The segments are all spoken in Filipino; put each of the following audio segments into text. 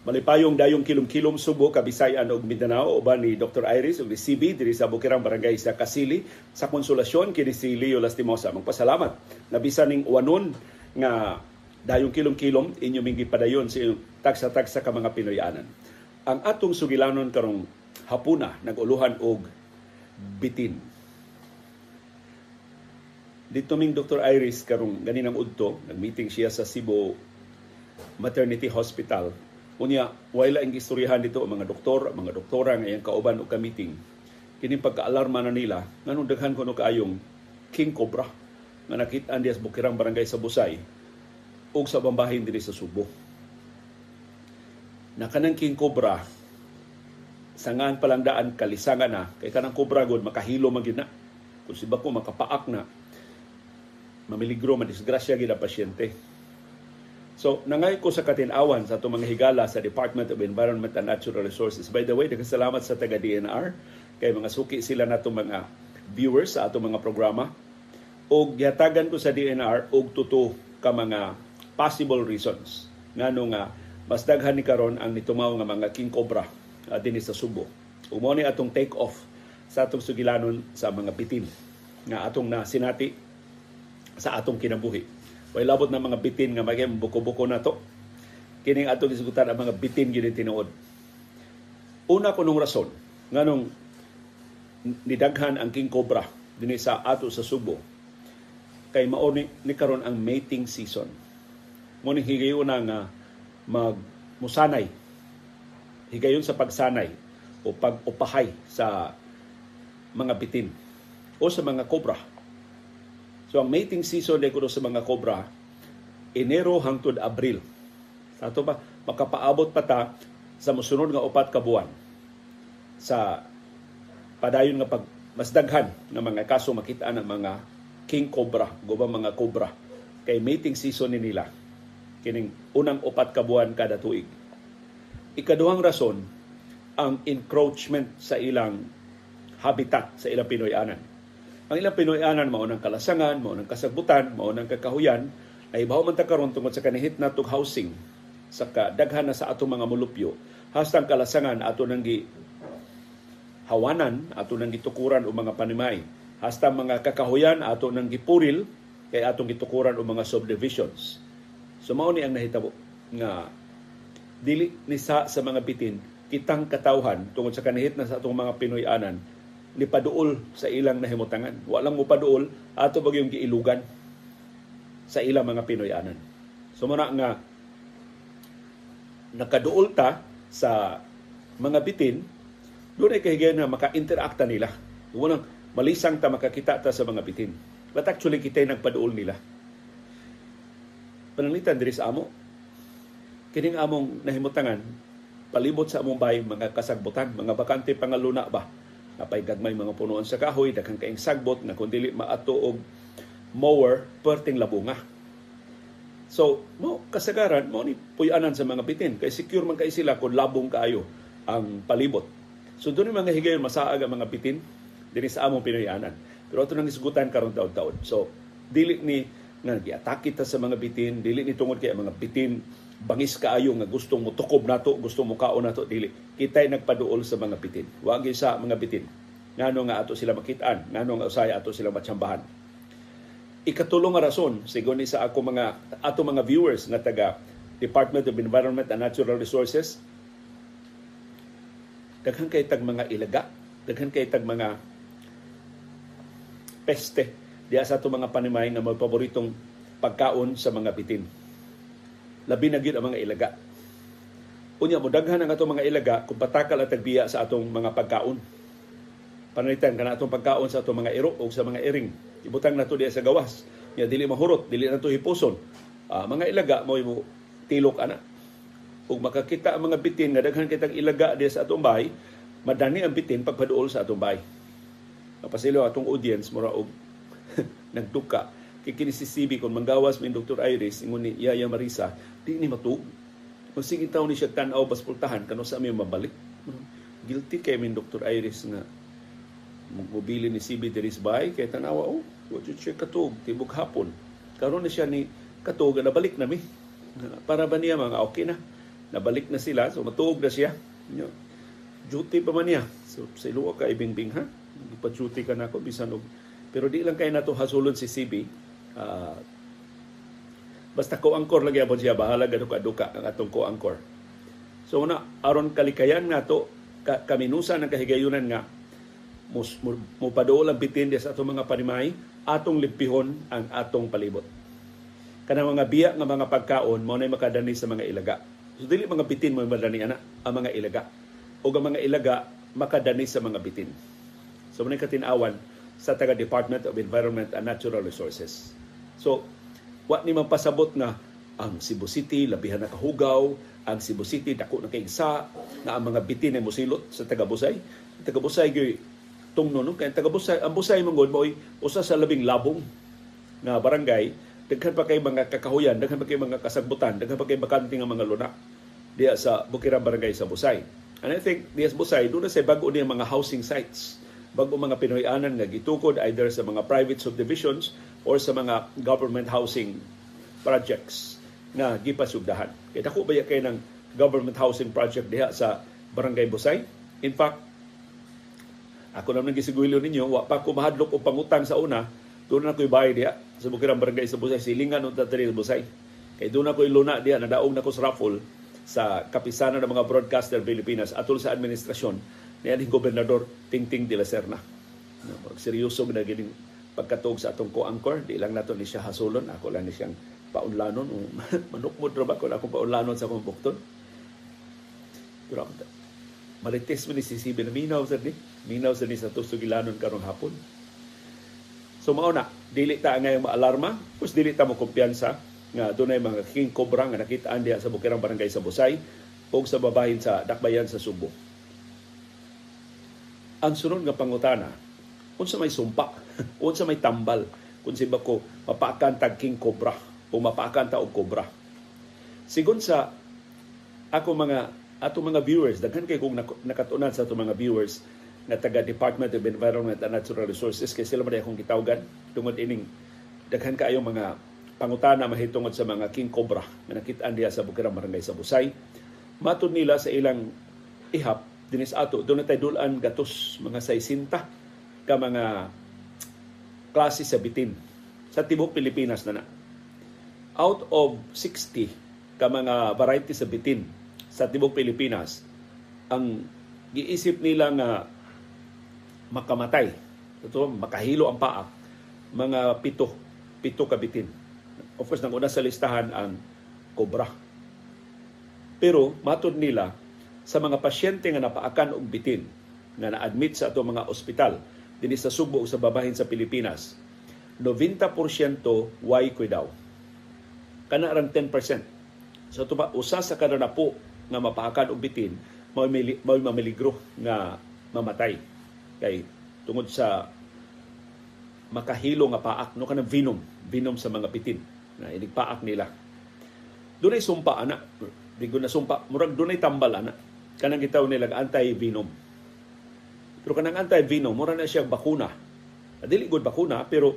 Malipayong dayong kilom-kilom Subo, Kabisayan ug Mindanao uban ni Dr. Iris ug ni CB diri sa Bukirang Barangay sa Kasili sa konsolasyon kini si Leo Lastimosa. Magpasalamat na bisan ning wanon nga dayong kilom-kilom inyo ming gipadayon sa inyong tagsa-tagsa ka mga Pinoyanan. Ang atong sugilanon karong hapuna naguluhan og bitin. Dito ming Dr. Iris karong ganinang udto, nag-meeting siya sa Cebu Maternity Hospital Unya, wala ang istoryahan dito mga doktor, mga doktora nga iyang kauban o ka-meeting. Kini pagka-alarma na nila, nganong daghan ko no kaayong King Cobra nga nakita diya sa Bukirang Barangay sa Busay ug sa bambahin diri sa Subo. Na kanang King Cobra sangan palang daan kalisangan na kay kanang cobra gud makahilo man na. Kung si bako makapaak na mamiligro madisgrasya gid ang pasyente So, nangay ko sa katinawan sa itong mga higala sa Department of Environment and Natural Resources. By the way, nagkasalamat sa taga-DNR kay mga suki sila na itong mga viewers sa atong mga programa. O gihatagan ko sa DNR og tuto ka mga possible reasons nga nga mas daghan ni karon ang nitumaw nga mga king cobra uh, dinhi sa Subo. Umo ni atong take off sa atong sugilanon sa mga bitin nga atong na sinati sa atong kinabuhi. Way labot na mga bitin nga magay buko-buko na to. Kining ato gisgutan ang mga bitin gid tinuod. Una ko nung rason nganong nidaghan ang king cobra dinhi sa ato sa Subo kay mao ni, karon ang mating season. Mo ni higayon na nga mag higayon sa pagsanay o pag-upahay sa mga bitin o sa mga cobra So ang mating season day kuno sa mga cobra Enero hangtod Abril. Sa ato ba makapaabot pa ta sa mosunod nga upat ka buwan sa padayon nga pag mas nga mga kaso makita ng mga king cobra, guba mga cobra kay mating season ni nila kining unang upat ka buwan kada tuig. Ikaduhang rason ang encroachment sa ilang habitat sa ilang Pinoyanan ang ilang Pinoyanan mao ng kalasangan, mao ng kasabutan, mao ng kakahuyan ay bahaw man ta karon tungod sa kanihit natong housing sa kadaghan na sa ato mga mulupyo. Hastang kalasangan ato nang gi hawanan ato nang gitukuran o mga panimay. Hasta mga kakahuyan ato nang gipuril kay atong gitukuran o mga subdivisions. So mao ni ang nahitabo nga dili ni sa sa mga bitin kitang katawhan tungod sa kanihit na sa atong mga Pinoyanan ni paduol sa ilang nahimutangan. Walang mo paduol ato bagyong giilugan sa ilang mga Pinoyanan. So muna nga nakaduol ta sa mga bitin, doon ay kahigayon na maka-interacta nila. Doon malisang ta makakita ta sa mga bitin. But actually, kita nagpaduol nila. Pananglitan diri sa amo, kining among nahimutangan, palibot sa among bahay, mga kasagbutan, mga bakante pangaluna ba, apay gagmay mga punuan sa kahoy daghang kaing sagbot na kun dili maato og mower perting labunga. So mo kasagaran mo ni puyanan sa mga bitin. Kay secure man kay sila kung labong kaayo ang palibot. So doon mga higayon masaag ang mga bitin diri sa among Pinoyanan pero ato nang isgutan karon taon-taon. So dili ni nga giatake ta sa mga bitin dili ni tungod kay mga bitin bangis kaayo nga gusto mo tukob nato gusto mo kaon nato dili. Kitay nagpaduol sa mga bitin. Wa sa mga bitin. Ngano nga ato sila makitaan? Ngano nga usaya ato sila matsambahan? Ikatulong nga rason sigon ni sa ako mga ato mga viewers nga taga Department of Environment and Natural Resources daghan kay tag mga ilaga daghan kay tag mga peste diya sa ito mga panimay nga may paboritong pagkaon sa mga bitin. Labi na ang mga ilaga. Unya mo daghan ang atong mga ilaga kung patakal at tagbiya sa atong mga pagkaon. Panalitan kana atong pagkaon sa atong mga iro o sa mga iring. Ibutang nato diya sa gawas. Nya dili mahurot, dili nato hipuson. Uh, mga ilaga mo mo tilok ana. Ug makakita ang mga bitin nga daghan kitang ilaga diya sa atong bahay, madani ang bitin pagpaduol sa atong bahay. Napasilo atong audience mura og nagduka. Kay kini si kon manggawas min Dr. Iris ingon ni Yaya Marisa di ni matug kung sige taw ni siya tan-aw baspultahan kano sa aming mabalik? Guilty kay min Dr. Iris nga mobili ni CB Deris Bay kay tanawa oh what you check katug tibok hapon. Karon na siya ni katug na balik na mi. Para ba niya mga okay na. Nabalik na sila so matuog na siya. Duty pa man niya. So sa iluwa ka ibingbing ha? Ipa-duty ka na ako bisan og pero di lang kay nato hasulon si CB uh, ah, basta ko angkor lagi abon siya bahala gado ka duka ang atong ko angkor so na aron kalikayan nato ka, kaminusa ng kahigayunan nga mus, mo, mo padool ang bitin sa atong mga panimay atong limpihon ang atong palibot kanang mga biya nga mga pagkaon mo na makadani sa mga ilaga. So dili mga bitin mo madani ana ang mga ilaga. O ang mga ilaga makadani sa mga bitin. So mo katinawan sa taga Department of Environment and Natural Resources. So wa ni man pasabot nga ang Cebu City labihan na kahugaw, ang Cebu City dako na kaigsa na ang mga bitin ay musilot sa taga Busay. Taga Busay gyud tungno no kay taga Busay ang Busay mangod moy usa sa labing labong nga barangay daghan pa kay mga kakahuyan, daghan pa kay mga kasagbutan, daghan pa kay bakante nga mga luna diya sa Bukirang Barangay sa Busay. And I think diya sa Busay, doon na sa bago niya mga housing sites, bago mga Pinoyanan nga gitukod either sa mga private subdivisions or sa mga government housing projects na gipasugdahan. Kaya dako ba kay ng government housing project diha sa Barangay Busay? In fact, ako naman gisiguro ninyo, wa pa ko mahadlok og pangutang sa una, doon na ko'y bayad diya sa Bukirang Barangay sa Busay. Silingan ng tatari sa Busay. Kay doon na ko'y luna diya, nadaong na ko sa raffle sa kapisanan ng mga broadcaster Pilipinas atol sa administrasyon ni aning gobernador Tingting de la Serna. No, seryoso na gining pagkatog sa atong ko-anchor, di lang nato ni siya hasulon, ako lang ni siyang paunlanon, manukmod ra ba ko akong paunlanon sa akong bukton. Pero marites mo ni si Sibi na minaw sa ni, minaw sa ni sa tusugilanon karong hapon. So mao na, dili ta nga maalarma, kus dili ta mo kumpiyansa nga dunay mga king cobra nga nakitaan diha sa Bukirang Barangay sa Busay o sa babahin sa Dakbayan sa Subo. Ang sunod nga pangutana, unsa may sumpa, unsa may tambal, kung si ko mapaakan tag king cobra o mapaakan ta og cobra. Sigon sa ako mga ato mga viewers, daghan kay kong nakatunan sa ato mga viewers, na taga Department of Environment and Natural Resources kay sila man akong gitawgan tungod ining daghan kaayo mga pangutana mahitungod sa mga king cobra nga nakitaan diya sa Bukirang Barangay sa Busay. Matud nila sa ilang ihap dinis ato doon tay dulan gatos mga 60 ka mga klase sa bitin sa tibok Pilipinas na na. Out of 60 ka mga variety sa bitin sa tibok Pilipinas, ang giisip nila nga makamatay. Ito, makahilo ang paak. Mga pito, pito kabitin. Of course, nang una sa listahan ang kobra. Pero matod nila sa mga pasyente nga napaakan og bitin nga na-admit sa ato mga ospital dinhi sa Subo sa babahin sa Pilipinas. 90% way koy kana rang 10% so tuba usa sa kada napo nga mapaakan og bitin mao mamiligro nga mamatay. Kay tungod sa makahilo nga paak no kanang venom venom sa mga bitin na inigpaak nila. Dunay sumpa ana. Digo na sumpa murag dunay tambal ana kanang gitaw nila anti venom. Pero kanang anti venom mura na siya bakuna. Dili gud bakuna pero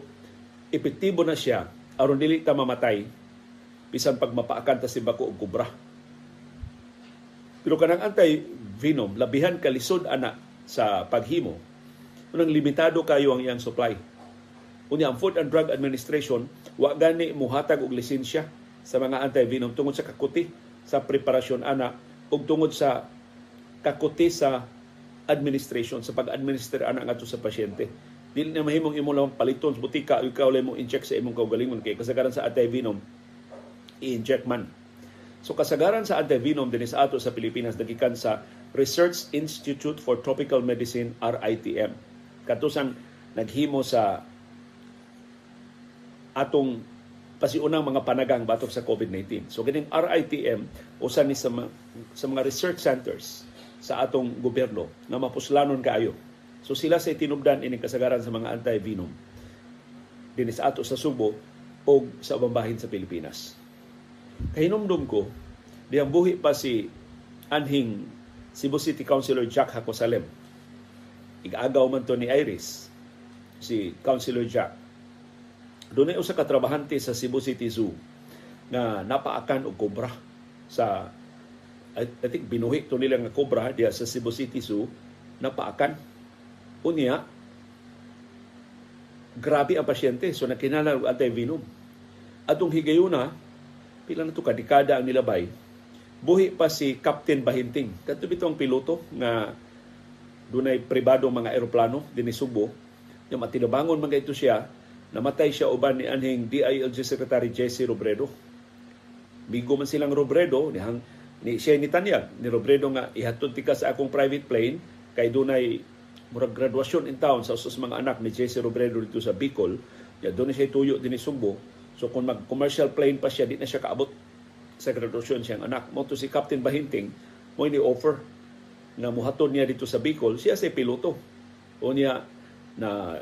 epektibo na siya. Aron dili ta mamatay. Bisan pag mapaakan ta si bako og kubra. Pero kanang anti venom labihan kalisod ana sa paghimo. Unang limitado kayo ang iyang supply. Unya ang Food and Drug Administration wa gani muhatag og lisensya sa mga anti-venom tungod sa kakuti sa preparasyon ana ug tungod sa kakuti sa administration sa pag-administer ana ngadto sa pasyente. Dili na mahimong imo lang paliton sa butika ikaw lang mo inject sa imong kaugalingon kay kasagaran sa anti-venom i-inject man. So kasagaran sa anti-venom dinhi sa ato sa Pilipinas nagikan sa Research Institute for Tropical Medicine RITM katusang naghimo sa atong pasiunang mga panagang batok sa COVID-19. So kining RITM usa ni sa, sa mga research centers sa atong gobyerno na mapuslanon kaayo. So sila sa tinubdan ining kasagaran sa mga anti-venom dinis ato sa Subo o sa ubang bahin sa Pilipinas. Kahinumdum ko, diyang buhi pa si anhing Cebu City Councilor Jack Hakosalem Igagaw man to ni Iris, si Councilor Jack. Doon ay usa ka sa Cebu City Zoo na napaakan og kobra sa I, I think binuhi to nila nga cobra diya sa Cebu City Zoo napaakan. Unya, grabe ang pasyente. So nakinala og antivenom. Atong higayuna, pila na to kadikada ang nilabay. Buhi pa si Captain Bahinting. Kadto bitong piloto nga dunay pribado mga eroplano dinhi Subo. Yung matinabangon man ito siya, namatay siya uban ni anhing DILG Secretary Jesse Robredo. Bigo man silang Robredo, nihang ni siya ni Tanyag, ni Robredo nga ihatod tika sa akong private plane kay dunay murag graduation in town sa usos mga anak ni Jesse Robredo dito sa Bicol. Ya doon siya tuyo din Sugbo. So kung mag commercial plane pa siya, di na siya kaabot sa graduation siyang anak. Mo to si Captain Bahinting, mo ni offer na muhatod niya dito sa Bicol, siya sa piloto. O niya na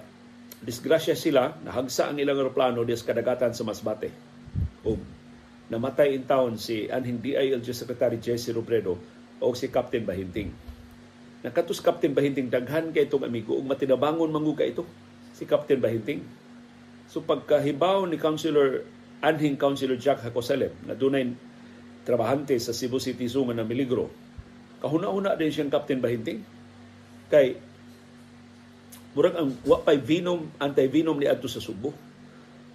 disgrasya sila, nahagsa ang ilang aeroplano sa kadagatan sa Masbate. O namatay in town si anhing DILG Secretary Jesse Robredo o si Captain Bahinting. Nakatus Captain Bahinting daghan kay itong amigo ug matinabangon mangu ka ito si Captain Bahinting. So pagkahibaw ni Councilor anhing Councilor Jack Hacoselem na dunay trabahante sa Cebu City nga na miligro. Kahuna-una din siyang Captain Bahinting. Kay murag ang wa pay venom anti-venom ni adto sa Subo.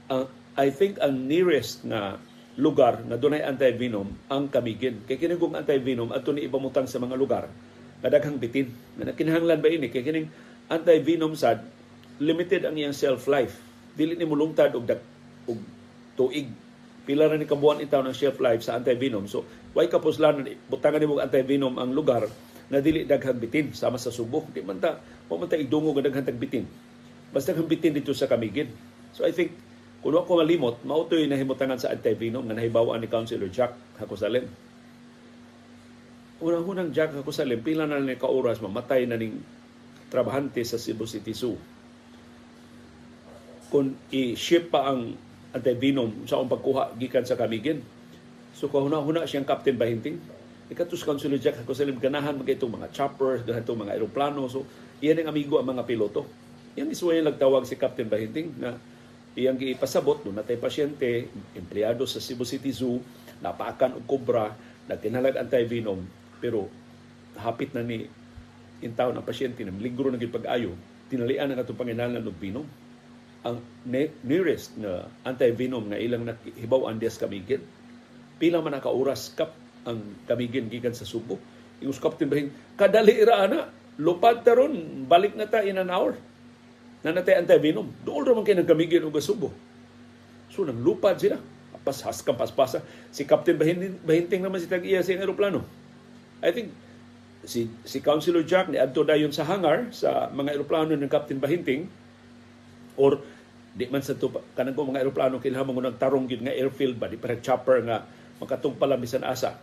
Ang I think ang nearest na lugar na dunay anti-venom ang Kamigin. Kay kini kung anti-venom ato ni ipamutang sa mga lugar kadaghang bitin. Na kinahanglan ba ini kay kining anti-venom sad limited ang iyang shelf life. Dili ni mulungtad og dag og tuig. Pila ra ni kabuan itaw ng shelf life sa anti-venom. So, why kapuslan butangan nimo anti-venom ang lugar na dili daghang bitin sama sa Subo. Di man ta mo man ta idungo nga daghang tagbitin. Basta daghang bitin dito sa Kamigin. So I think kung ako malimot, mautoy na himutangan sa anti-venom nga nahibawaan ni Councilor Jack Hakusalem. Unang-unang Jack Hakusalem, pila na ni kauras, mamatay na ning trabahante sa Cebu City Zoo. Kung i-ship pa ang anti-venom sa akong pagkuha gikan sa Kamigin. So kahuna-huna siyang Captain Bahinting. Ikatus Councilor Jack Hakusalem, ganahan mga itong mga choppers, ganahan itong mga aeroplano. So, iyan ang amigo ang mga piloto. Yan is why nagtawag si Captain Bahinting na iyang giipasabot no natay pasyente empleyado sa Cebu City Zoo napaakan og kobra nagtinalag anti-venom pero hapit na ni intaw ng pasyente na ligro na pag-ayo tinalian na atong panginahanglan og venom ang nearest na anti-venom nga ilang nahibaw-an dias kamigin pila man ka oras kap ang kamigin gikan sa Subo. Ingus Captain Bahin, kadali ra ana, lupad taron, balik na ta in an hour na natay anti-venom. Doon raman kayo nagkamigin o gasubo. So, nang lupad sila. Pas haskang paspasa. Si Captain Bahinting, Bahinting naman si tag-iya sa aeroplano. I think si si Councilor Jack ni adto dayon sa hangar sa mga eroplano ng Captain Bahinting or di man sa to kanang mga eroplano kinahanglan mo nagtarong gid nga airfield ba di parang chopper nga makatong bisan asa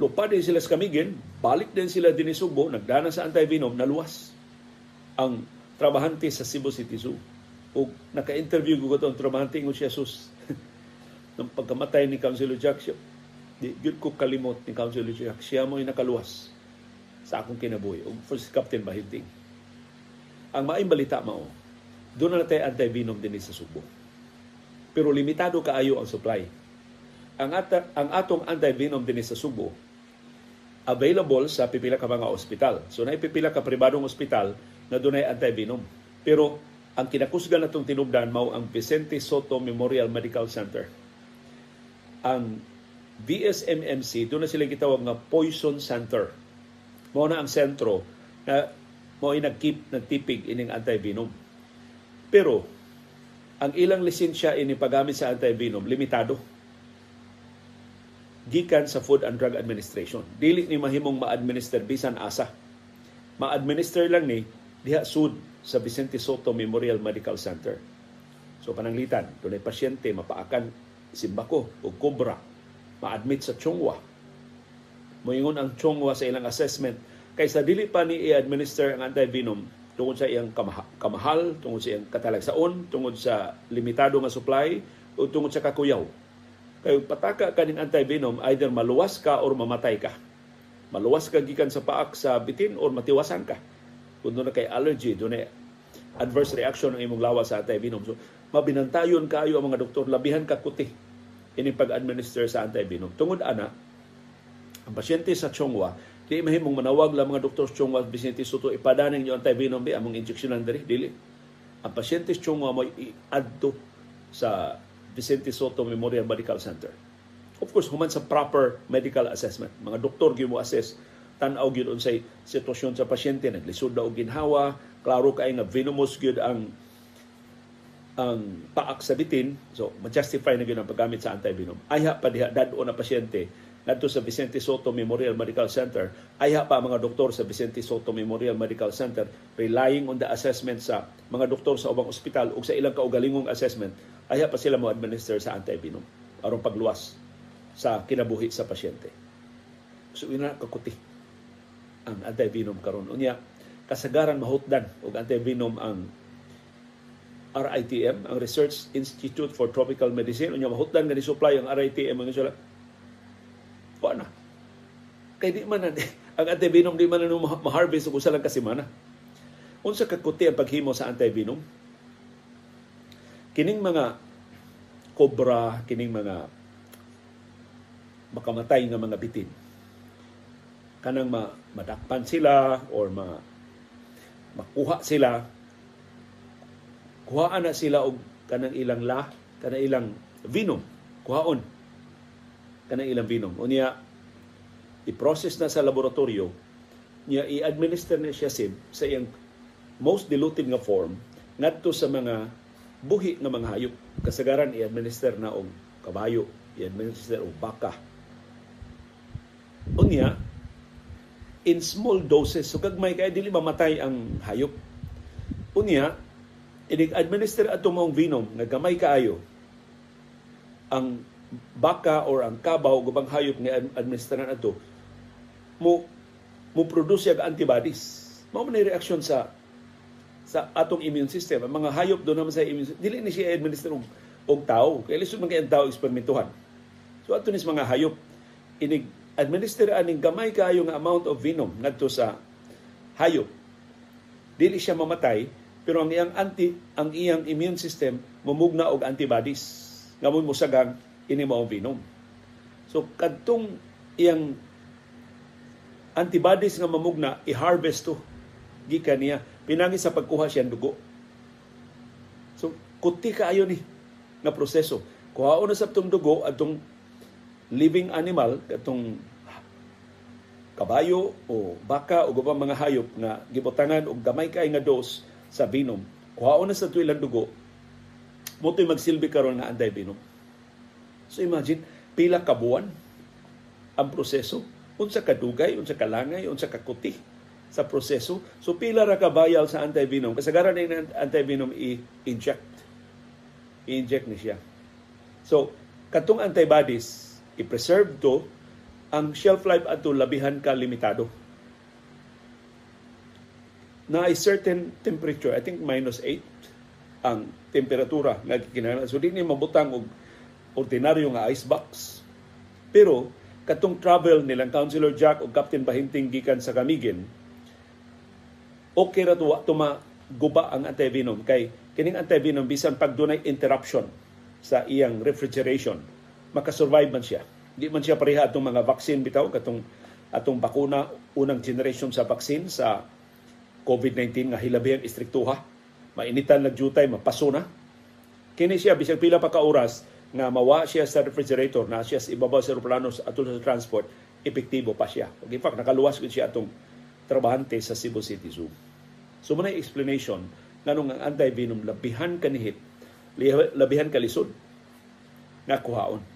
lupad din sila sa kamigin balik din sila din Subo nagdana sa anti-venom naluwas ang trabahante sa Cebu City Zoo. O naka-interview ko itong trabahante ng siya sus. Nang pagkamatay ni Councilor Jack, siya, di, yun ko kalimot ni Councilor Jack, siya mo yung nakaluwas sa akong kinabuhi. O first Captain Bahinting. Ang maing balita mao, doon na tayo anti-venom din sa Subo. Pero limitado kaayo ang supply. Ang, ata, ang atong anti-venom din sa Subo, available sa pipila ka mga ospital. So naipipila ka pribadong ospital na dunay anti-venom. Pero ang kinakusgan natong tinubdan mao ang Vicente Soto Memorial Medical Center. Ang VSMMC, doon na sila gitawag nga poison center. Mao na ang sentro na mao nagkeep nagtipig ining anti-venom. Pero ang ilang lisensya ini paggamit sa anti-venom limitado gikan sa Food and Drug Administration. Dili ni mahimong ma-administer bisan asa. Ma-administer lang ni diha sud sa Vicente Soto Memorial Medical Center. So pananglitan, dunay pasyente mapaakan simbako o kobra, ma-admit sa Chongwa. Moingon ang Chongwa sa ilang assessment kaysa dili pa ni i-administer ang anti-venom tungod sa iyang kamahal, kamahal tungod sa iyang katalagsaon, tungod sa limitado nga supply o tungod sa kakuyaw Kay pataka kaning anti-venom, either maluwas ka or mamatay ka. Maluwas ka gikan sa paak sa bitin or matiwasan ka. Kung doon na kay allergy, doon na adverse reaction ang imong lawas sa anti-venom. So, mabinantayon kaayo ang mga doktor, labihan ka kuti ini pag-administer sa anti-venom. Tungod ana, Ang pasyente sa Chongwa, di mahimong manawag lang mga doktor sa Chongwa Vicente Soto ipadaning yung antivenom bi among injeksyonan diri dili. Ang pasyente sa Chongwa mo iadto sa Vicente Soto Memorial Medical Center. Of course, human sa proper medical assessment. Mga doktor gyud mo assess tan-aw gyud unsay sitwasyon sa pasyente, naglisod daw ginhawa, klaro kay nga venomous gyud ang ang paak sa bitin, so ma-justify na gyud ang paggamit sa antivenom. Ayha pa diha dadto na pasyente. Ngadto sa Vicente Soto Memorial Medical Center, ayha pa mga doktor sa Vicente Soto Memorial Medical Center. Relying on the assessment sa mga doktor sa ubang ospital ug sa ilang kaugalingong assessment, ayha pa sila mo administer sa antivenom. Aron pagluwas sa kinabuhi sa pasyente. So ina kakuti ang antivenom karon. Unya kasagaran mahutdan og antivenom ang RITM, ang Research Institute for Tropical Medicine. Unya mahutdan nga supply ang RITM ang sila. Wa na. Kay di man ang antivenom di man na ma-harvest og usa lang ka semana. Unsa ka kuti ang paghimo sa antivenom? Kining mga kobra, kining mga makamatay nga mga bitin. Kanang ma madakpan sila or ma makuha sila kuhaan na sila og kanang ilang la, kanang ilang venom, kuhaon kanang ilang venom. Unya i-process na sa laboratorio, niya i-administer na siya sim sa iyang most diluted nga form ngadto sa mga buhi nga mga hayop. Kasagaran i-administer na og kabayo, i-administer og baka. Unya, in small doses, so gagmay kay dili mamatay ang hayop. Unya, inig-administer ato mong venom nga gamay kaayo ang baka or ang kabaw gubang hayop nga administeran ato mo mo produce og antibodies. Mao man reaksyon sa sa atong immune system. Ang mga hayop do naman sa immune system dili ni siya administer og, og tao. Kay lisod man kay ang tao eksperimentuhan. So ato nis mga hayop inig administer aning gamay kaayo nga amount of venom ngadto sa hayop dili siya mamatay pero ang iyang anti ang iyang immune system mamugna og antibodies nga mo musagang ini mao venom. So kadtong iyang antibodies nga mamugna i-harvest to gikan niya pinangi sa pagkuha siya dugo. So kuti kaayo ni nga proseso. Kuhaon na sa dugo atong living animal katong kabayo o baka o gubang mga hayop nga gibutangan og gamay kay nga dose sa venom. Kuhaon na sa tuilang dugo, mo magsilbi karon nga anti-venom. So imagine, pila ka buwan ang proseso. Unsa kadugay, unsa kalangay, unsa kakuti sa proseso. So pila ra kabayal sa anti-venom. Kasagaran na anti-venom i-inject. I-inject ni siya. So, katong antibodies, i-preserve to, ang shelf life ato labihan ka limitado na a certain temperature, I think minus 8 ang temperatura nga kinahanglan. So di ni mabutang og ordinaryo nga ice box. Pero katong travel nilang Councilor Jack o Captain Bahinting gikan sa Kamigin, okay ra tuwa tuma guba ang antivenom kay kining antivenom bisan pag dunay interruption sa iyang refrigeration makasurvive man siya di man siya pareha atong mga vaccine bitaw katong atong bakuna unang generation sa vaccine sa COVID-19 nga hilabihang istriktuha. Mainitan nagjutay, mapaso na. Kini siya, bisag pila pa ka oras, nga mawa siya sa refrigerator, na siya sa ibabaw sa aeroplano atul sa transport, epektibo pa siya. In fact, nakaluwas ko siya atong trabahante sa Cebu City Zoo. So, muna explanation nganong ang anti-venom labihan kanihit, labihan kalisod nga kuhaon.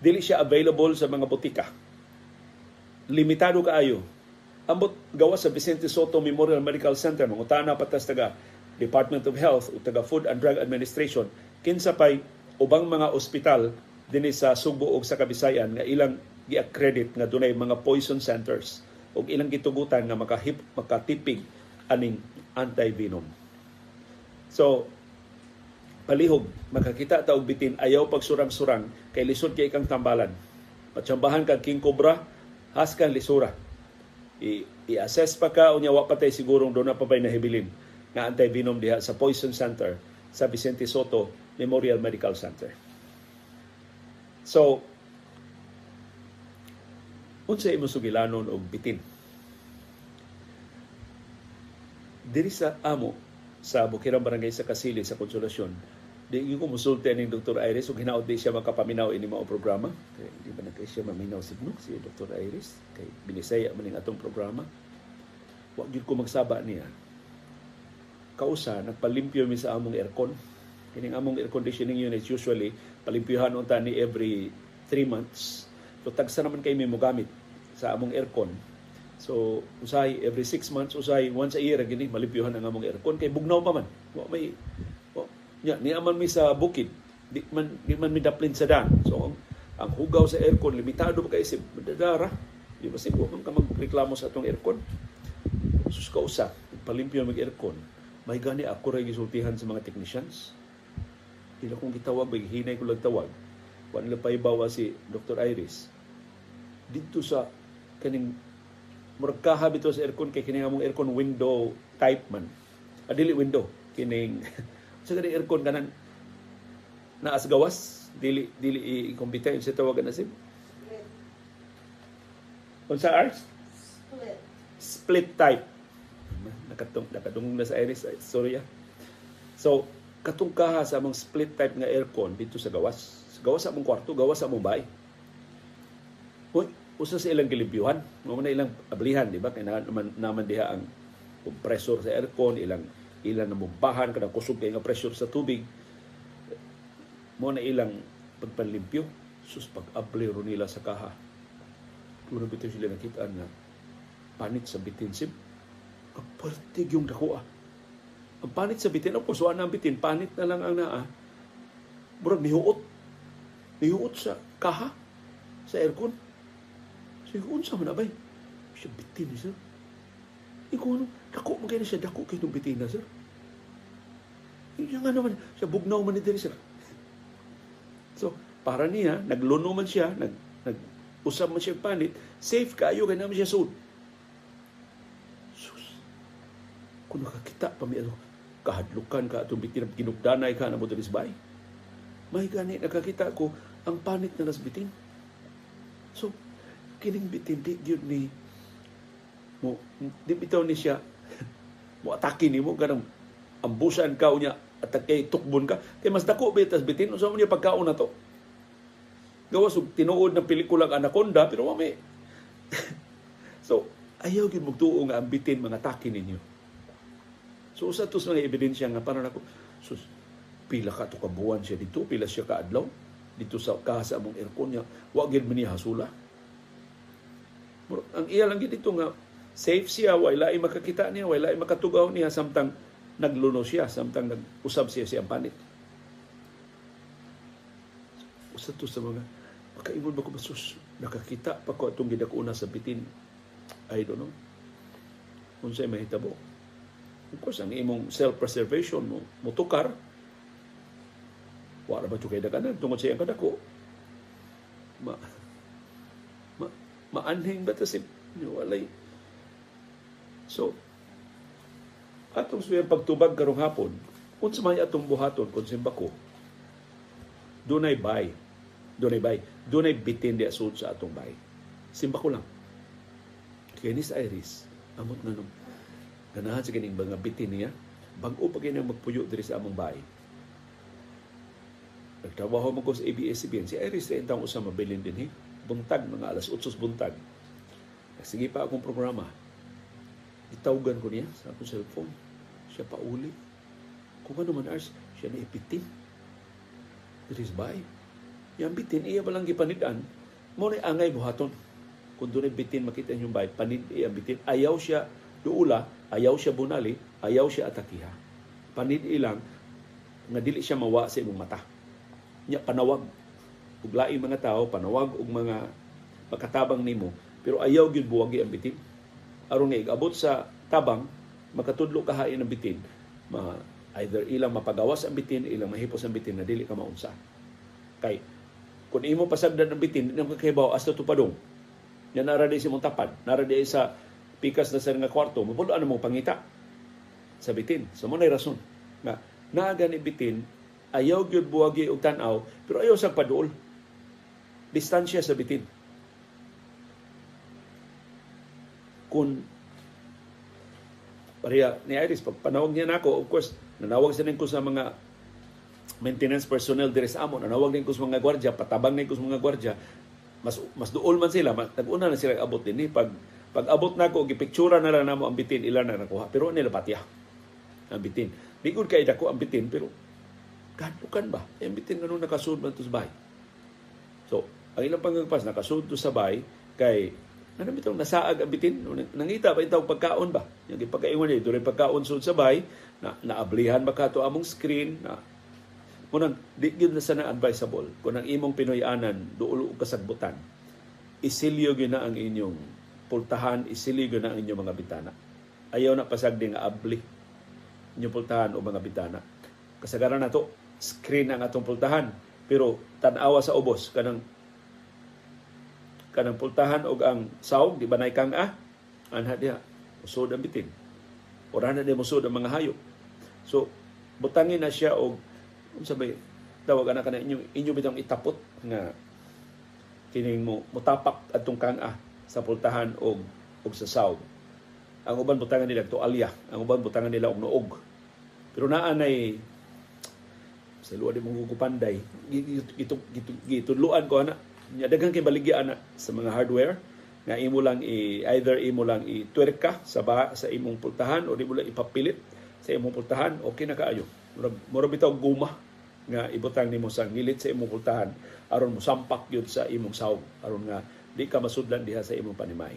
Dili siya available sa mga botika. Limitado kaayo ambot gawas sa Vicente Soto Memorial Medical Center mangutana patas taga Department of Health o taga Food and Drug Administration kinsa pay ubang mga ospital dinhi sa Subo ug sa Kabisayan nga ilang gi-accredit nga dunay mga poison centers ug ilang gitugutan nga makahip makatipig aning anti-venom. So palihog makakita ta og bitin ayaw pagsurang-surang kay lisod kay kang tambalan. Patsambahan kag king cobra haskan lisura i- i-assess pa ka unya wa patay sigurong do na pa bay nahibilin nga anti-venom diha sa Poison Center sa Vicente Soto Memorial Medical Center. So, Unsa imo sugilanon og bitin? Diri sa amo sa Bukirang Barangay sa Kasili sa Konsolasyon, di ko musulti ni Dr. Iris ug hinaot siya makapaminaw ini mao programa. Kay di ba na kay siya maminaw signo si Dr. Iris kay binisaya man ning atong programa. Wa gyud ko magsaba niya. Kausa nagpalimpyo mi sa among aircon. Kining among air conditioning units usually palimpyohan unta ni every 3 months. So tagsa naman kay mi mo gamit sa among aircon. So usay every 6 months usay once a year gini malimpyohan ang among aircon kay bugnaw pa man. Wa may nya ni aman mi sa bukid di man di man mi daplin sa dan so ang, ang hugaw sa aircon limitado pa kay isip madadara di ba siguro ka magreklamo sa atong aircon sus ka usa palimpyo mag aircon may gani ako ra gisultihan sa mga technicians Dila kong gitawag, may hinay ko lang tawag. Wala nila paibawa si Dr. Iris. Dito sa kaning murag kahab aircon kay kining among aircon window type man. Adili window kining sa so, aircon kanan na as gawas dili dili i-compute sa tawagan na sim. Unsa ars? Split. Split type. Nakatung nakadungog na sa iris. Sorry ah. So, katong kaha sa among split type nga aircon dito sa gawas. Sa gawas sa among kwarto, gawas sa among bahay. Hoy, usa sa ilang gilibyuhan, mo na ilang ablihan, di ba? Kaya naman, naman diha ang compressor sa aircon, ilang ilang namumbahan kada kusog kay nga pressure sa tubig. Mo na ilang pagpanlimpyo sus pag ablero nila sa kaha. Puro bitaw sila nakita na panit sa bitin sim. Kapaltig yung dako ah ang panit sa bitin ang puso ang bitin panit na lang ang naa. Murag nihuot. Nihuot sa kaha sa aircon. Sige unsa man abay? Siya bitin ni sir Ikaw ano, dako mo kayo siya, dako kayo bitina, sir. Yung nga naman, siya bugnaw man diri sir. So, para niya, nagluno man siya, nag, nag usap man siya panit, safe kayo, kaya naman siya suit. Sus, kung nakakita pa may ano, kahadlukan ka itong bitin, ginugdanay ka na mo sa bay. May gani, nakakita ko, ang panit na nasbitin. So, kining bitin, di yun ni mo bitaw ni siya. Mo atake nimo kanang ambusan ka unya atake tukbon ka. Kay mas dako bitas bitin unsa man pagkaon na to? Gawas og tinuod ng pelikula ang Anaconda pero wa may so ayaw gyud magtuo nga ang bitin mga atake ninyo. So usa to sa mga ebidensya nga para nako sus pila ka to kabuan siya dito pila siya ka adlaw dito sa kasa mong aircon niya. Wa gyud man hasula. Ang iya lang dito nga safe siya, wala ay makakita niya, wala ay makatugaw niya samtang nagluno siya, samtang nag-usab siya siyang panit. Usa to sa mga makaingon ba ko basus nakakita pa ko itong gidakuna sa bitin. I don't know. Unsay mahitabo. Of course, ang imong self-preservation mo, mutukar, wala ba ito kay daganan tungod sa iyang kadako. Ma, ma, maanhing ba ito si walay So, atong suyang pagtubag karong hapon, kung sa may atong buhaton, kung simbako, dunay bay. Dunay bay. Dunay bitin di asod sa atong bay. Simbako lang. Kenis Iris, amot na nung ganahan sa kining mga bitin niya, bago pa kinang magpuyo diri sa among bay. Nagtrabaho mo ko sa ABS-CBN. Si Iris, rin taong usang mabilin din eh. Buntag, mga alas 8 buntag. Sige pa akong programa Gitawgan ko niya sa akong cellphone. Siya pa uli. Kung ano man ars, siya na ipitin. It is by. Yang bitin, iya ba lang gipanidan, mo na angay buhaton. Kung doon bitin makita yung bay, panid iya bitin. Ayaw siya duula, ayaw siya bunali, ayaw siya atakiha. Panid ilang, nga dili siya mawa sa imong mata. Nya panawag ug mga tao panawag og mga pagkatabang nimo pero ayaw gyud buwagi ang bitin aron nga igabot sa tabang makatudlo kahain ang bitin. Ma either ilang mapagawas ang bitin ilang mahipos ang bitin na dili ka maunsa. Kay kung imo pasagdan ang bitin ka kahibaw hasta tupadong yan nara di si mong tapad nara di sa pikas na sa nga kwarto mapulo ano mong pangita? Sa bitin. So mo na rason. Na naaga ni bitin ayaw gyud buwagi og tan-aw pero ayaw sa paduol distansya sa bitin kung pareha ni Iris pag panawag niya nako of course nanawag sa ko sa mga maintenance personnel diri sa amon nanawag din ko sa mga gwardiya patabang din ko sa mga gwardiya mas mas duol man sila mas, nag-una na sila abot din. Pag pag abot nako gipictura na lang namo ang bitin ilan na nakuha. Pero nila patya ang bitin. Bigod kay dako ang bitin pero kadlukan ba? Ang bitin ganun nakasud man to sa bahay. So ang ilang pangagpas nakasud to sa bahay kay ano bitong nasaag ang bitin? Nangita ba itong pagkaon ba? Yung ipagkaingon niya, ito pagkaon sud sa bay, na naablihan ba ka to among screen, na Kunang, di yun na sana advisable. Kung ang imong Pinoyanan, duulo kasagbutan, isilyo yun na ang inyong pultahan, isilyo yun na ang inyong mga bitana. Ayaw na pasagdi nga abli inyong pultahan o mga bitana. Kasagaran na to, screen ang atong pultahan. Pero tanawa sa ubos, kanang kanang pultahan og ang saog di ba nay kang ah anha diha musod ang bitin. Ora na di musod ang mga hayop so butangin na siya og unsa bay tawag ana kana inyo inyo bitong itapot nga kining mo mutapak adtong kang ah sa pultahan og og sa saog. Ang uban butangan nila to alya. Ang uban butangan nila og noog. Pero naa nay sa luwa di mong gugupanday gitudluan ko ana nya daghang kay baligya ana sa mga hardware nga imo lang i either imo lang i tuerka sa ba, sa imong pultahan o di mo lang ipapilit sa imong pultahan okay na kaayo. Mura bitaw guma nga ibutang nimo sa ngilit sa imong pultahan aron mo sampak yun sa imong sawg aron nga di ka masudlan diha sa imong panimay.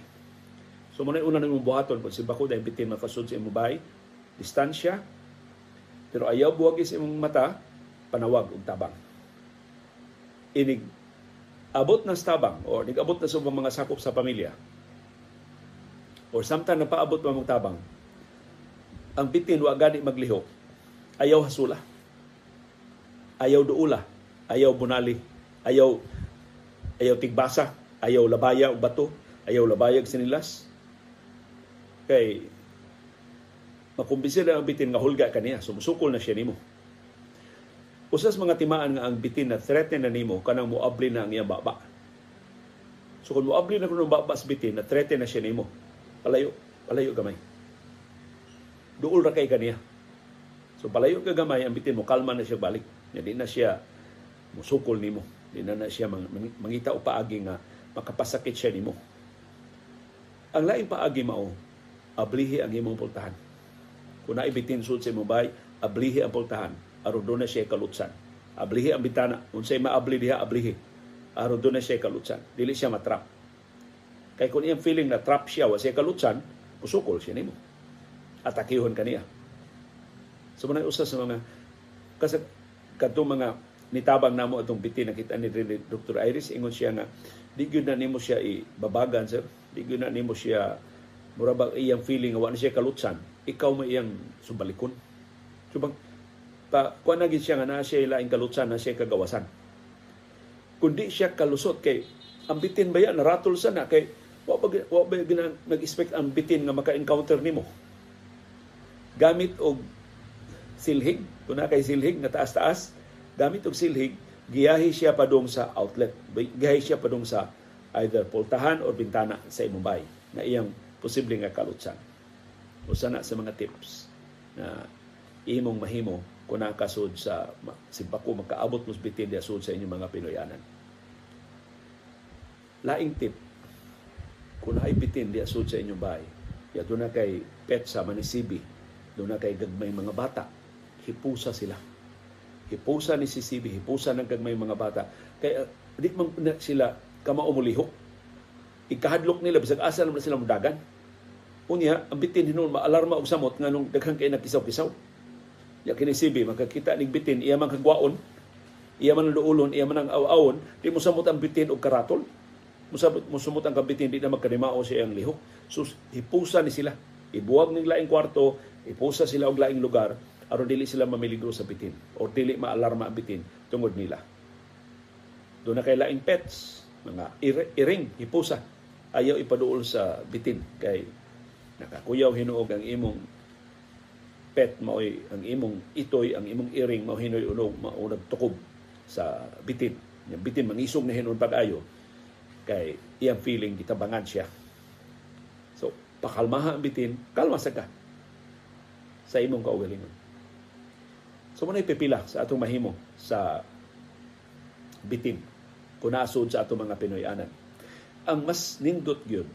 So muna una nimong buhaton kung si bako dahil bitin makasud sa imong bahay distansya pero ayaw buwag sa imong mata panawag og tabang. Inig abot ng tabang o nag-abot na sa mga sakop sa pamilya or samtang napaabot pa mong tabang ang bitin wa gani magliho ayaw hasula. Ayaw duula. Ayaw bunali. Ayaw ayaw tigbasa. Ayaw labaya og bato. Ayaw labaya og sinilas. Kay makumbisir ang bitin nga hulga kaniya sumusukol na siya nimo Usas mga timaan nga ang bitin na threaten na nimo kanang moabli na ang iyang baba. So kung moabli na kuno baba sa bitin na threaten na siya nimo, palayo, palayo gamay. Duol ra kay kaniya. So palayo ka gamay ang bitin mo kalma na siya balik. Di na siya musukol nimo. Di na na siya mang, mangita o paagi nga makapasakit siya nimo. Ang laing paagi mao, ablihi ang imong pultahan. Kung naibitin sud sa imong bay, ablihi ang pultahan aron doon na siya kalutsan. Ablihi ang bitana. Unsay maabli diha, ablihi. Aron doon na siya kalutsan. Dili siya matrap. Kay kung iyang feeling na trap siya, wa siya kalutsan, pusukol siya nimo. Atakihon kaniya. So muna usa sa mga kasi kadto mga nitabang namo atong biti nakita ni Dr. Iris ingon siya nga di gyud na nimo siya ibabagan sir di gyud na nimo siya murabag iyang feeling nga wa na siya kalutsan ikaw mo iyang subalikon subang pa kuan na siya nga na siya laing kalutsan na siya kagawasan. Kundi siya kalusot kay ang bitin ba yan? Naratol sa na kay wa ba wa nag-expect ang bitin nga maka-encounter nimo? Gamit og silhig kung na kay silhig nga taas-taas gamit og silhig giyahi siya padung sa outlet. Giyahi siya padung sa either pultahan or bintana sa imong bahay na iyang posible nga kalutsan. Usa na sa mga tips na imong mahimo kung nakasud sa simpako makaabot mo bitin dia sud sa inyong mga Pinoyanan. Laing tip, kung ay bitin dia sud sa inyong bahay, ya doon na kay pet sa manisibi, doon na kay gagmay mga bata, hipusa sila. Hipusa ni sisibi, hipusa ng gagmay mga bata. Kaya di man sila kamao mulihok. Ikahadlok nila bisag asa naman sila mudagan. Unya, ang bitin hinon maalarma og samot nganong daghang kay nakisaw-kisaw ya kini sibi makakita ning bitin. Iya man kagwaon. Iya man luulon iya man ang awawon di mo samot ang bitin og karatol. Musabot mo sumot ang kabitin di na magkanimao siya ang lihok. So hipusa ni sila. Ibuwag ning laing kwarto ipusa sila og laing lugar aron dili sila mamiligro sa bitin o dili maalarma ang bitin tungod nila. Do na kay laing pets mga iring hipusa ayaw ipaduol sa bitin kay nakakuyaw hinuog ang imong pet maoy ang imong itoy ang imong iring mao hinoy unog mao nagtukob sa bitin yung bitin mangisog na hinon pag-ayo kay iyang feeling gitabangan siya so pakalmaha ang bitin, kalma sa ka sa imong kaugalingon. So muna ipipila sa atong mahimo sa bitin kung naasod sa atong mga Pinoy-anan. Ang mas nindot yun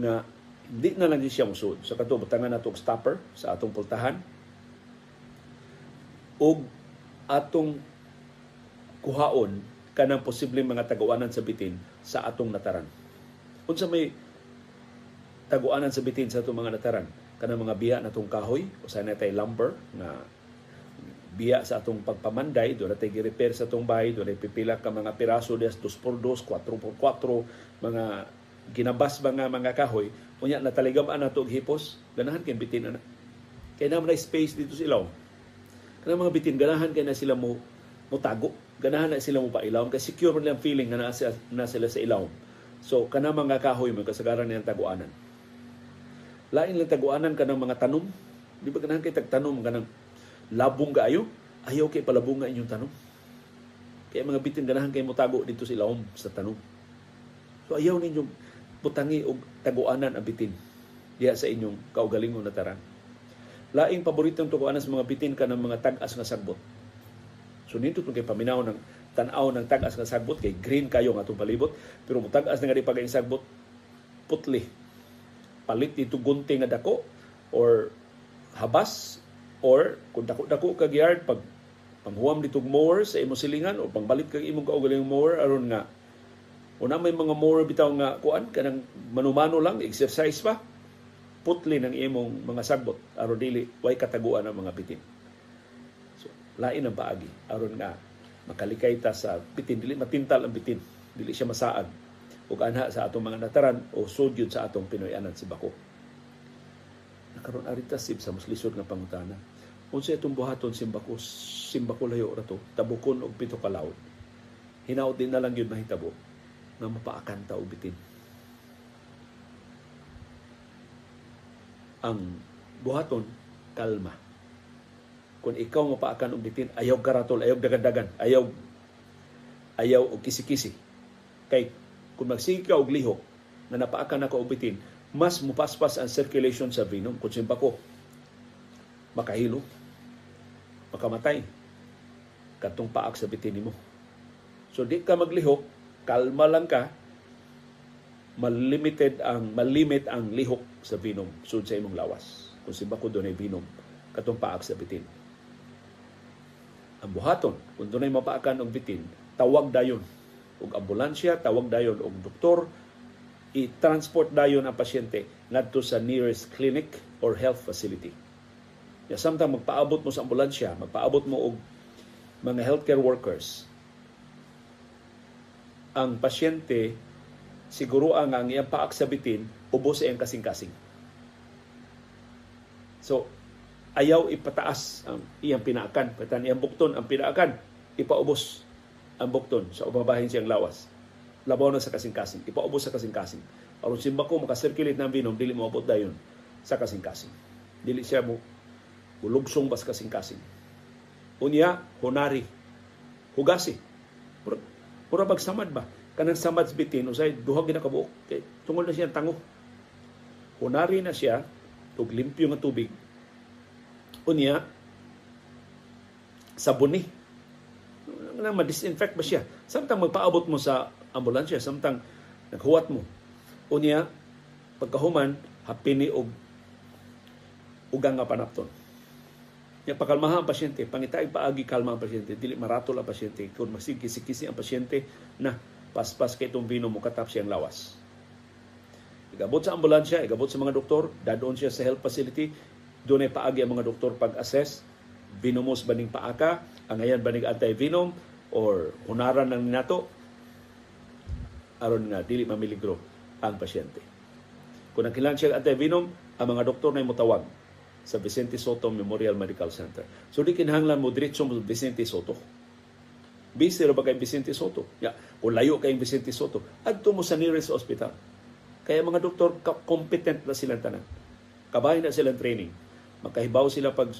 nga di na lang siya musud sa so, katubutangan nato stopper sa atong pultahan ug atong kuhaon kanang posibleng mga taguanan sa bitin sa atong nataran. Unsa may taguanan sa bitin sa atong mga nataran? Kanang mga biya natong kahoy o sa natay lumber na biya sa atong pagpamanday do natay gi-repair sa atong bahay do pipila ka mga piraso des 2x2 4x4 mga ginabas ba nga mga kahoy unya nataligam ana to hipos ganahan kay bitin ana. Kay naman na space dito sa ilaw kanang mga bitin ganahan kay na sila mo mutago ganahan na sila mo pa ilaw kay secure man lang feeling nga na, na sila sa ilaw so kana mga kahoy mo kasagaran niyang taguanan lain lang taguanan ka ng mga tanom. Di ba ganahan kay tagtanom ka ng labong kaayo? Ayaw kay palabong nga inyong tanom. Kaya mga bitin ganahan kay mutago dito sa ilawom sa tanom. So ayaw ninyong butangi og taguanan ang bitin diya sa inyong kaugalingon na taran. Laing paboritong tukuanan sa mga bitin ka ng mga tag-as nga sagbot. So nito kay paminaw ng tanaw ng tag-as nga sagbot kay green kayo nga palibot. Pero mo tag-as na nga di pagkain sagbot putli. Palit dito gunting nga dako or habas or kung dako-dako kag yard pag panghuam dito mower sa imo silingan o pangbalik kag imong kaugaling mower aron nga una may mga mower bitaw nga kuan kanang manumano lang exercise pa putli ng imong mga sagbot aron dili way kataguan ang mga bitin so lain ang paagi aron nga makalikay ta sa bitin dili matintal ang bitin dili siya masaad ug anha sa atong mga nataran o sudyod sa atong Pinoy-anan si Bako. Nakaroon arita sib sa muslisod nga pangutana. Unsa itong buhaton simbako simbako layo ra to tabukon og pito ka laod. Hinaut din na lang yun mahitabo nga mapaakan ta bitin. Ang buhaton kalma. Kung ikaw mapaakan og bitin, ayaw karatol, ayaw dagan-dagan, ayaw ayaw og kisi-kisi. Kay kung magsige ka og lihok na napaakan nako og bitin, mas mupaspas ang circulation sa venom kung simpa ko makahilo makamatay katong paak sa bitin nimo so di ka maglihok kalma lang ka malimited ang malimit ang lihok sa venom sud sa imong lawas kung simba ko dunay venom katong paak sa bitin ang buhaton kung dunay mapaakan og bitin tawag dayon og ambulansya, tawag dayon og doktor, i-transport dayon ang pasyente ngadto sa nearest clinic or health facility. Ya samtang magpaabot mo sa ambulansya, magpaabot mo og mga healthcare workers, ang pasyente siguro ang ang iyang paaksabitin ubos iyang kasing-kasing. So, ayaw ipataas ang iyang pinaakan. Patan iyang bukton ang pinaakan, ipaubos ang bukton sa ubang bahin siyang lawas. Labaw na sa kasing-kasing. Ipaubos sa kasing-kasing. Aron simba ko makasirculate ng binom, dili mo abot dayon sa kasing-kasing. Dili siya mo ulugsong bas kasing-kasing. Unya, honari. Hugasi. Pura, pura magsamad ba? Kanang samad bitin, usay, duhag na kabuok. Kay, tungol na siya tango. Honari na siya, ug limpyo nga tubig. Unya, sabuni na ma-disinfect ba siya. Samtang magpaabot mo sa ambulansya, samtang naghuwat mo. Unya, pagkahuman, hapini og ugang nga panapton. Ya pakalmaha ang pasyente, pangitay paagi kalma ang pasyente, dili maratol ang pasyente. Kung masigkisi-kisi ang pasyente, na paspas kay vino mo katap siyang lawas. Igabot sa ambulansya, igabot sa mga doktor, dadon siya sa health facility, doon ay paagi ang mga doktor pag-assess, vinumos baning paaka, angayan baning anti-venom, or hunaran ng nato aron nga dili mamiligro ang pasyente. Kung ang kailangan siya antivenom, ang mga doktor na mutawag sa Vicente Soto Memorial Medical Center. So di kinahanglan mo diretso Vicente Soto. Busy ba kay Vicente Soto? Ya, kung layo kay Vicente Soto, adto mo sa nearest hospital. Kaya mga doktor competent na silang tanan. Kabahin na silang training. Makahibaw sila pag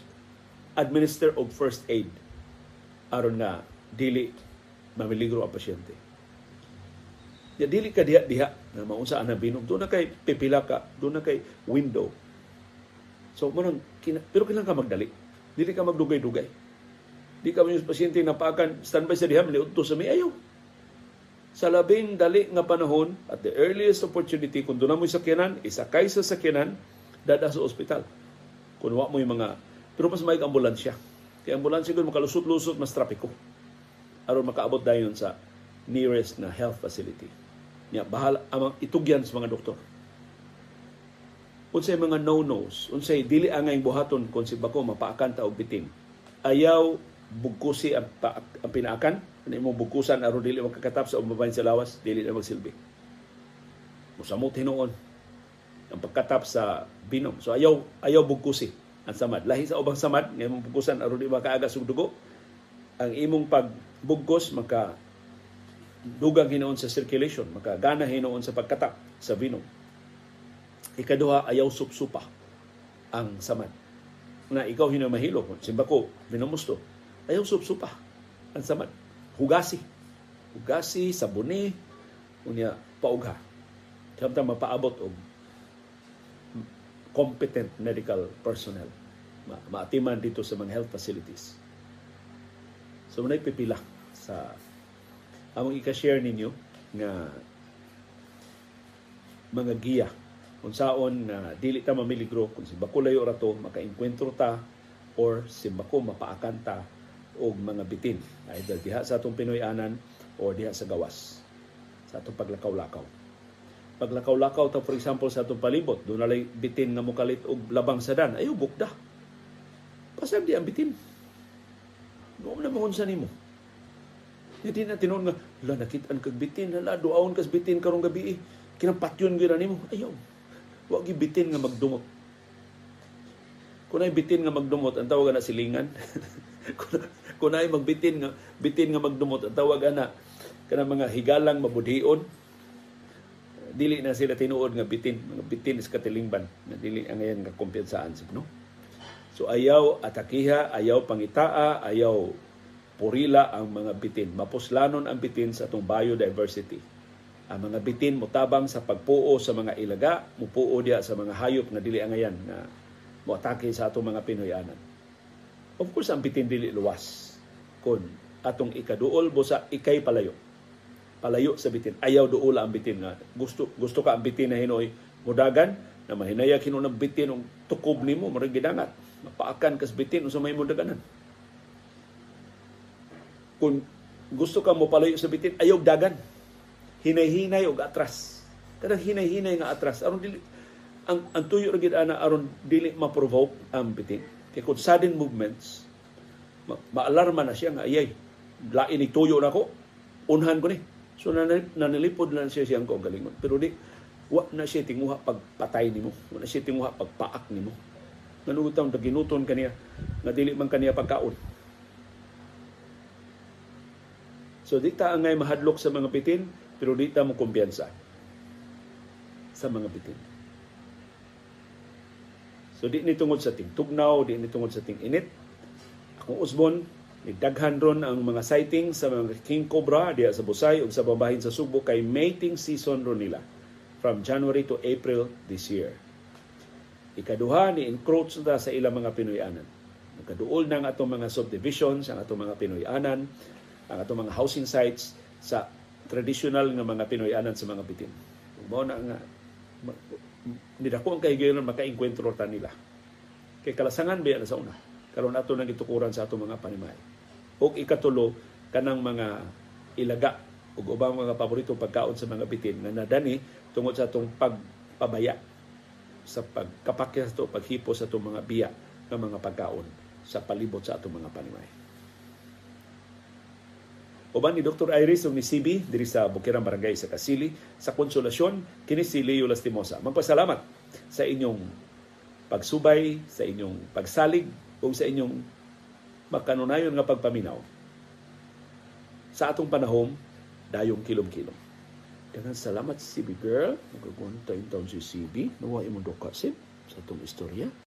administer of first aid aron nga dili mamiligro ang pasyente. Ya dili ka diha diha na maunsa ana binom. Doon na kay pipila ka, doon na kay window. So mo kina, pero kailan ka magdali. Dili ka magdugay-dugay. Di ka yung pasyente na paakan standby sa diha liudto sa ayaw. Sa labing dali nga panahon at the earliest opportunity kung doon mo sakyanan, isakay sa sakyanan, dada sa ospital. Kung wa mo yung mga pero mas may ambulansya. Kaya ambulansya ko makalusot-lusot mas trapiko. aron makaabot dayon sa nearest na health facility. Nya bahala amang itugyan sa mga doktor. Unsay mga no-nos, unsay dili angay buhaton kung si bako mapaakan ta og bitin. Ayaw bugkusi ang, pa, ang pinaakan, ano mo bugkusan aron dili makakatap sa umabahin sa lawas, dili na magsilbi. Musamot hinuon ang pagkatap sa binom. So ayaw ayaw bugkusi ang samad. Lahi sa ubang samad, nga imong bugkusan aron di makaagas og dugo. Ang imong pagbugkos maka dugang hinoon sa circulation, makagana hinoon sa pagkatap sa binom. Ikaduha, ayaw supsupa ang samad. Na ikaw hinamahilo, simba ko, binamusto, ayaw supsupa ang samad. Hugasi. Hugasi, sabuni, unya paugha. Samtang mapaabot og competent medical personnel. Ma maatiman dito sa mga health facilities. So, manay pipila sa among ika-share ninyo nga mga giya kung saon na dili ta mamiligro kung si bako layo rato makainkwentro ta or si bako mapaakan ta og mga bitin either diha sa atong Pinoy anan or diha sa gawas sa atong paglakaw-lakaw paglakaw-lakaw ta for example sa atong palibot doon nalay bitin nga mukalit og labang sadan ayo bukda pasag di ang bitin Noon na mahon sa nimo hindi na tinon nga, la nakitaan kag bitin, hala duawon kas bitin karong gabi eh. Kinampatyon gyud nimo. Ayaw. Wa gi bitin nga magdumot. Kung bitin nga magdumot, ang tawag na silingan. kung ay magbitin nga bitin nga magdumot, ang tawag na kana mga higalang mabudhion. Dili na sila tinuod nga bitin, mga bitin is katilingban na dili ang ngayon nga kumpiyansaan no. So ayaw atakiha, ayaw pangitaa, ayaw purila ang mga bitin. Mapuslanon ang bitin sa atong biodiversity. Ang mga bitin mutabang sa pagpuo sa mga ilaga, mupuo dia sa mga hayop na dili angayan na moatake sa atong mga Pinoyanan. Of course, ang bitin dili luwas. Kun atong ikaduol sa ikay palayo. Palayo sa bitin. Ayaw duula ang bitin nga. Gusto gusto ka ang bitin na hinoy mudagan na mahinaya kino ng bitin ng tukob nimo marag gidangat. Mapaakan kas bitin unsa may mudaganan kung gusto ka mo palayo sa bitin, ayog dagan. Hinay-hinay og atras. Kadang hinay-hinay nga atras. Aron dili ang ang tuyo ra gid ana aron dili ma-provoke ang bitin. Kay kung sudden movements, maalarma na siya nga ayay. Lain ni tuyo na ko. Unhan ko ni. So nanilipod na siya siyang ko galingon. Pero di wa na siya tinguha pagpatay nimo. Wa na siya tinguha pagpaak nimo. Nanugutang ginuton kaniya nga dili man kaniya pagkaon So di ta angay mahadlok sa mga bitin, pero di ta mo kumpiyansa sa mga bitin. So di ni tungod sa ting tugnaw, di ni tungod sa ting init. Akong usbon, daghan ron ang mga sighting sa mga king cobra diya sa Busay ug sa babahin sa Subo kay mating season ron nila from January to April this year. Ikaduha ni encroach na sa ilang mga Pinoyanan. Nagkaduol na ang atong mga subdivisions, ang atong mga Pinoyanan, ang atong mga housing sites sa traditional nga mga Pinoyanan sa mga bitin. Mao na nga nidako ang kahigayon makainkwentro ta nila. Kay kalasangan biya na sa una. Karon ato nang gitukuran sa atong mga panimay. O ikatulo kanang mga ilaga ug ubang mga paborito pagkaon sa mga bitin nga nadani tungod sa atong pagpabaya sa pagkapakya sa to, paghipo sa atong mga biya ng mga pagkaon sa palibot sa atong mga panimay. Uban ni Dr. Iris ug ni CB diri sa Bukirang Barangay sa Kasili sa konsolasyon kini si Leo Lastimosa. Magpasalamat sa inyong pagsubay, sa inyong pagsalig ug sa inyong makanunayon nga pagpaminaw. Sa atong panahon, dayong kilom-kilom. Daghang salamat CB girl. Nagagunta taon si CB. Nawa imong dokasip sa atong istorya.